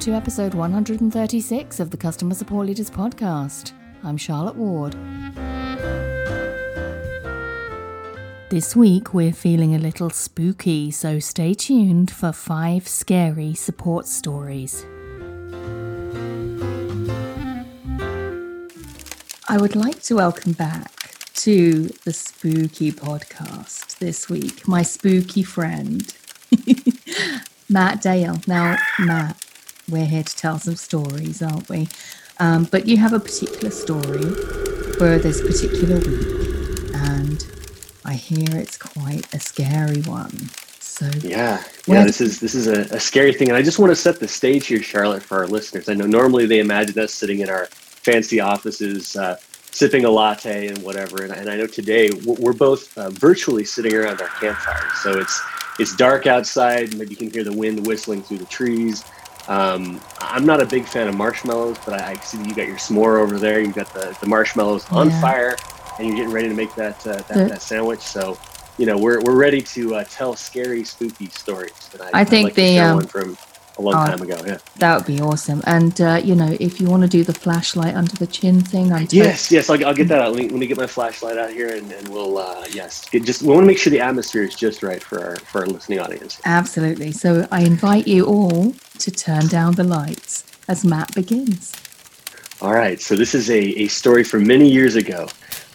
to episode 136 of the Customer Support Leaders Podcast. I'm Charlotte Ward. This week we're feeling a little spooky, so stay tuned for five scary support stories. I would like to welcome back to the spooky podcast this week my spooky friend, Matt Dale. Now, Matt, we're here to tell some stories, aren't we? Um, but you have a particular story for this particular week, and I hear it's quite a scary one. So yeah, yeah, this is this is a, a scary thing, and I just want to set the stage here, Charlotte, for our listeners. I know normally they imagine us sitting in our fancy offices, uh, sipping a latte and whatever. And, and I know today we're both uh, virtually sitting around our campfire, so it's it's dark outside. Maybe you can hear the wind whistling through the trees. Um, I'm not a big fan of marshmallows, but I, I, see you got your s'more over there. You've got the, the marshmallows on yeah. fire, and you're getting ready to make that uh, that, that, sandwich. So, you know, we're, we're ready to uh, tell scary, spooky stories. I, I think like the um, from a long oh, time ago. Yeah, that would be awesome. And uh, you know, if you want to do the flashlight under the chin thing, I'm yes, yes, I'll, I'll get that out. Let me, let me, get my flashlight out here, and, and we'll uh, yes, it just we want to make sure the atmosphere is just right for our for our listening audience. Absolutely. So I invite you all to turn down the lights as Matt begins. All right. So this is a, a story from many years ago,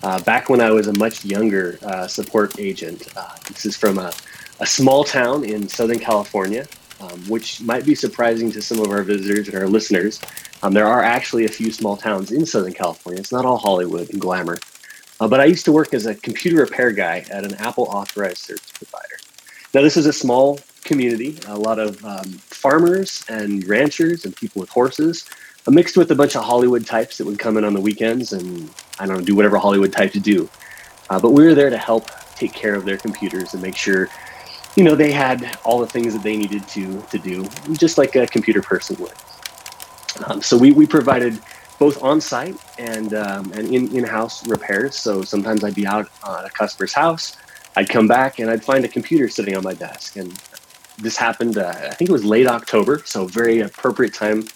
uh, back when I was a much younger uh, support agent. Uh, this is from a, a small town in Southern California um, which might be surprising to some of our visitors and our listeners. Um, there are actually a few small towns in Southern California. It's not all Hollywood and glamour. Uh, but I used to work as a computer repair guy at an Apple authorized service provider. Now, this is a small community, a lot of um, farmers and ranchers and people with horses, uh, mixed with a bunch of Hollywood types that would come in on the weekends and, I don't know, do whatever Hollywood types do. Uh, but we were there to help take care of their computers and make sure you know, they had all the things that they needed to to do, just like a computer person would. Um, so we, we provided both on-site and um, and in in-house repairs. So sometimes I'd be out at a customer's house, I'd come back and I'd find a computer sitting on my desk, and this happened. Uh, I think it was late October, so very appropriate time.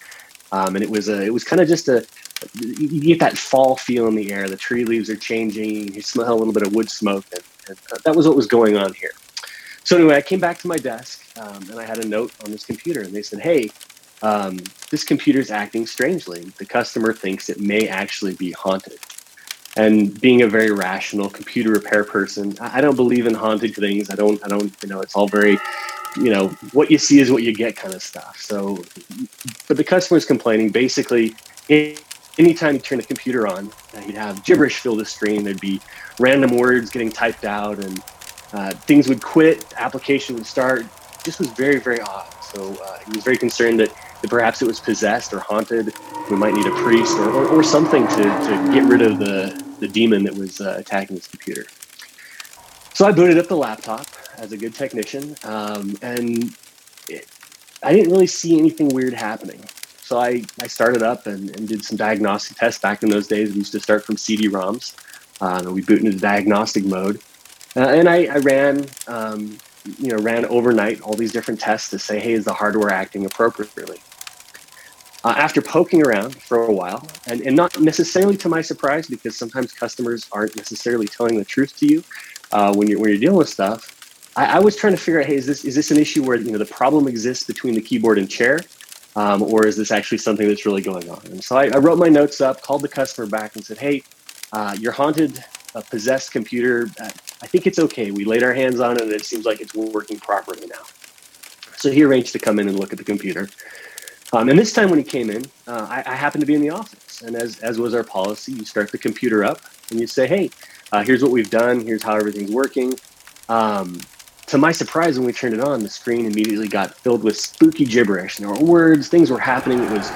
Um, and it was a, it was kind of just a you get that fall feel in the air. The tree leaves are changing. You smell a little bit of wood smoke, and, and that was what was going on here. So anyway, I came back to my desk um, and I had a note on this computer, and they said, "Hey, um, this computer is acting strangely. The customer thinks it may actually be haunted." And being a very rational computer repair person, I don't believe in haunted things. I don't. I don't. You know, it's all very, you know, what you see is what you get kind of stuff. So, but the customer is complaining. Basically, anytime you turn the computer on, you'd have gibberish fill the screen. There'd be random words getting typed out and uh, things would quit, application would start. This was very, very odd. So uh, he was very concerned that, that perhaps it was possessed or haunted. We might need a priest or, or, or something to, to get rid of the, the demon that was uh, attacking his computer. So I booted up the laptop as a good technician, um, and it, I didn't really see anything weird happening. So I, I started up and, and did some diagnostic tests. Back in those days, we used to start from CD-ROMs. Uh, we boot into diagnostic mode. Uh, and I, I ran, um, you know, ran overnight all these different tests to say, hey, is the hardware acting appropriately? Uh, after poking around for a while, and, and not necessarily to my surprise, because sometimes customers aren't necessarily telling the truth to you uh, when you're when you're dealing with stuff, I, I, was trying to figure out, hey, is this is this an issue where you know the problem exists between the keyboard and chair, um, or is this actually something that's really going on? And so I, I wrote my notes up, called the customer back, and said, hey, uh, you're haunted a possessed computer, uh, I think it's okay. We laid our hands on it and it seems like it's working properly now. So he arranged to come in and look at the computer. Um, and this time when he came in, uh, I, I, happened to be in the office. And as, as was our policy, you start the computer up and you say, hey, uh, here's what we've done. Here's how everything's working. Um, to my surprise, when we turned it on, the screen immediately got filled with spooky gibberish. There were words, things were happening. It was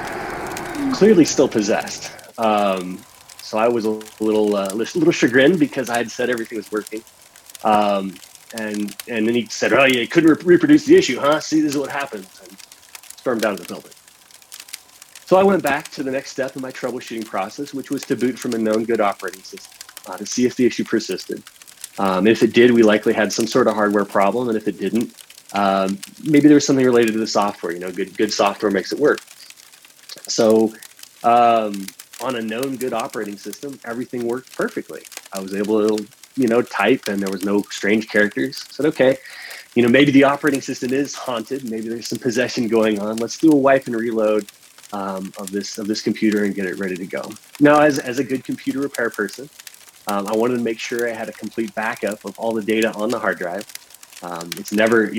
clearly still possessed. Um, so I was a little uh, little chagrined because I had said everything was working. Um, and and then he said, "Oh, yeah, you couldn't re- reproduce the issue, huh? See, this is what happens." And stormed down to the building. So I went back to the next step in my troubleshooting process, which was to boot from a known good operating system uh, to see if the issue persisted. Um, if it did, we likely had some sort of hardware problem, and if it didn't, um, maybe there was something related to the software. You know, good good software makes it work. So, um, on a known good operating system, everything worked perfectly. I was able to, you know, type and there was no strange characters. I said, okay, you know, maybe the operating system is haunted. Maybe there's some possession going on. Let's do a wipe and reload um, of this of this computer and get it ready to go. Now, as, as a good computer repair person, um, I wanted to make sure I had a complete backup of all the data on the hard drive. Um, it's never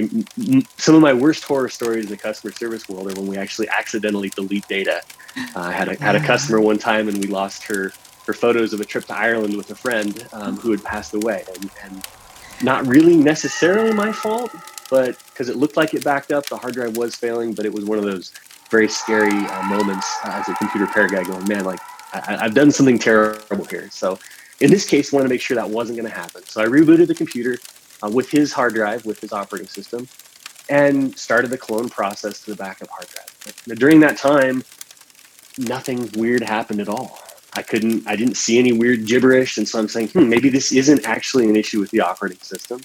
some of my worst horror stories in the customer service world are when we actually accidentally delete data. Uh, I had a, had a customer one time and we lost her her photos of a trip to Ireland with a friend um, who had passed away, and, and not really necessarily my fault, but because it looked like it backed up, the hard drive was failing, but it was one of those very scary uh, moments uh, as a computer repair guy going, man, like I, have done something terrible here. So in this case, wanted to make sure that wasn't going to happen. So I rebooted the computer uh, with his hard drive, with his operating system, and started the clone process to the backup hard drive. During that time, nothing weird happened at all. I couldn't, I didn't see any weird gibberish. And so I'm saying, hmm, maybe this isn't actually an issue with the operating system.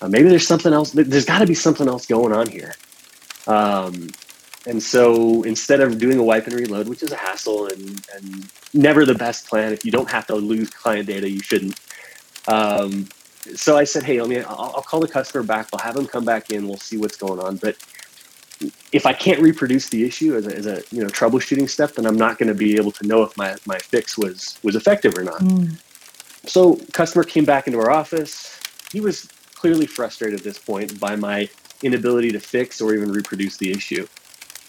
Uh, maybe there's something else, there's got to be something else going on here. Um, and so instead of doing a wipe and reload, which is a hassle and, and never the best plan, if you don't have to lose client data, you shouldn't. Um, so I said, hey, let me, I'll, I'll, call the customer back. We'll have them come back in. We'll see what's going on. But if I can't reproduce the issue as a, as a you know troubleshooting step, then I'm not going to be able to know if my, my fix was was effective or not. Mm. So customer came back into our office. He was clearly frustrated at this point by my inability to fix or even reproduce the issue.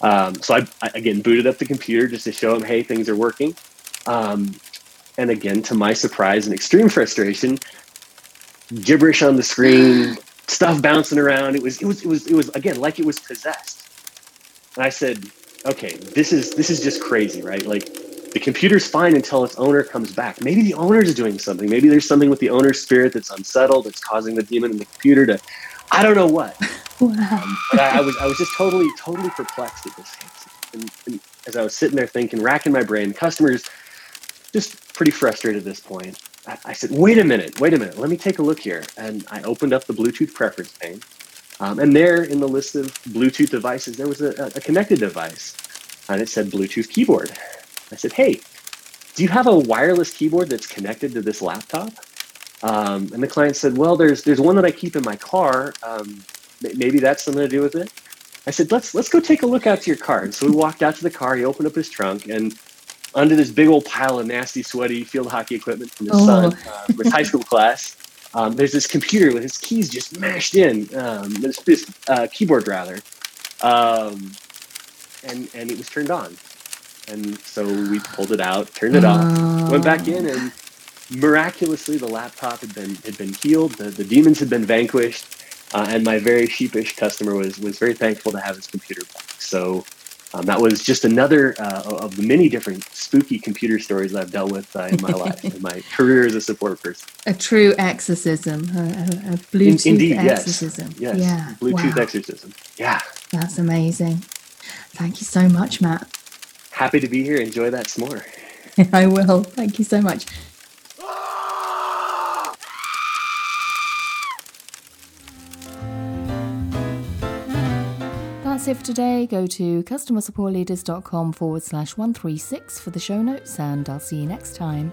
Um, so I, I, again booted up the computer just to show him, hey, things are working. Um, and again, to my surprise and extreme frustration, gibberish on the screen, stuff bouncing around. It was it was it was it was again like it was possessed. And I said, okay, this is this is just crazy, right? Like the computer's fine until its owner comes back. Maybe the owner's doing something. Maybe there's something with the owner's spirit that's unsettled, that's causing the demon in the computer to I don't know what. Wow. But I, I, was I was just totally totally perplexed at this. And, and as I was sitting there thinking, racking my brain, customers just pretty frustrated at this point. I, I, said, "Wait a minute, wait a minute. Let me take a look here." And I opened up the Bluetooth preference pane, um, and there in the list of Bluetooth devices, there was a, a connected device, and it said Bluetooth keyboard. I said, "Hey, do you have a wireless keyboard that's connected to this laptop?" Um, and the client said, "Well, there's there's one that I keep in my car. Um, maybe that's something to do with it." I said, "Let's let's go take a look out to your car." And so we walked out to the car. He opened up his trunk, and under this big old pile of nasty, sweaty field hockey equipment from his oh. son, uh, his high school class, um, there's this computer with his keys just mashed in. Um, this, this uh, keyboard rather, um, and and it was turned on. And so we pulled it out, turned it oh. off, went back in, and miraculously the laptop had been had been healed the, the demons had been vanquished uh, and my very sheepish customer was was very thankful to have his computer back so um, that was just another uh, of the many different spooky computer stories I've dealt with uh, in my life, in my career as a support person. A true exorcism, a, a, a Bluetooth in, indeed, exorcism. Yes, yes. Yeah. Bluetooth wow. exorcism. Yeah. That's amazing. Thank you so much, Matt. Happy to be here. Enjoy that s'more. I will. Thank you so much. That's it for today. Go to customersupportleaders.com forward slash 136 for the show notes, and I'll see you next time.